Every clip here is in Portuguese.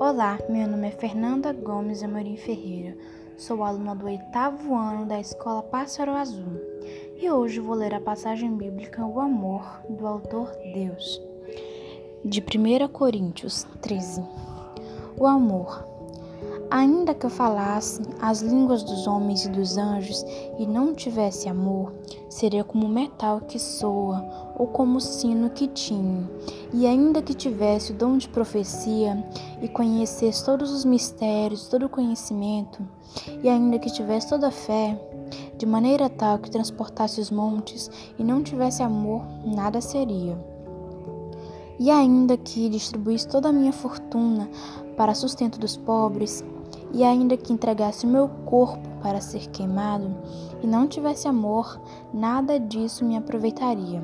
Olá, meu nome é Fernanda Gomes Amorim Ferreira. Sou aluna do oitavo ano da Escola Pássaro Azul e hoje vou ler a passagem bíblica O Amor do autor Deus, de 1 Coríntios 13. O amor. Ainda que eu falasse as línguas dos homens e dos anjos e não tivesse amor, seria como metal que soa ou como sino que tinha. E ainda que tivesse o dom de profecia e conhecesse todos os mistérios, todo o conhecimento, e ainda que tivesse toda a fé, de maneira tal que transportasse os montes e não tivesse amor, nada seria. E ainda que distribuísse toda a minha fortuna para sustento dos pobres, e ainda que entregasse o meu corpo para ser queimado, e não tivesse amor, nada disso me aproveitaria.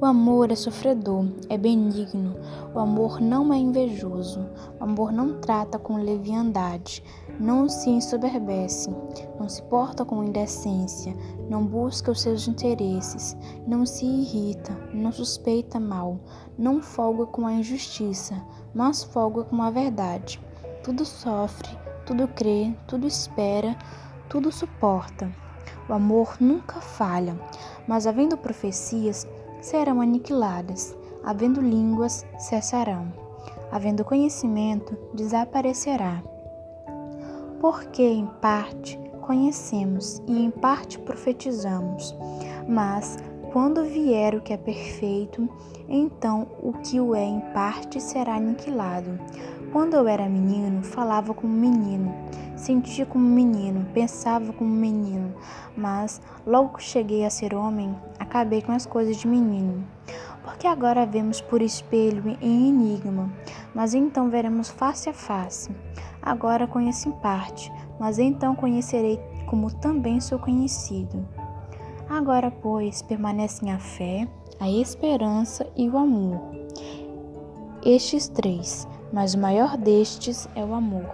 O amor é sofredor, é benigno, o amor não é invejoso, o amor não trata com leviandade, não se ensoberbece, não se porta com indecência, não busca os seus interesses, não se irrita, não suspeita mal, não folga com a injustiça, mas folga com a verdade. Tudo sofre, tudo crê, tudo espera, tudo suporta. O amor nunca falha, mas havendo profecias, serão aniquiladas, havendo línguas, cessarão, havendo conhecimento, desaparecerá. Porque em parte conhecemos e em parte profetizamos, mas quando vier o que é perfeito, então o que o é em parte será aniquilado. Quando eu era menino, falava como menino, sentia como menino, pensava como menino, mas logo que cheguei a ser homem, acabei com as coisas de menino. Porque agora vemos por espelho em enigma, mas então veremos face a face. Agora conheço em parte, mas então conhecerei como também sou conhecido. Agora, pois, permanecem a fé, a esperança e o amor. Estes três, mas o maior destes é o amor.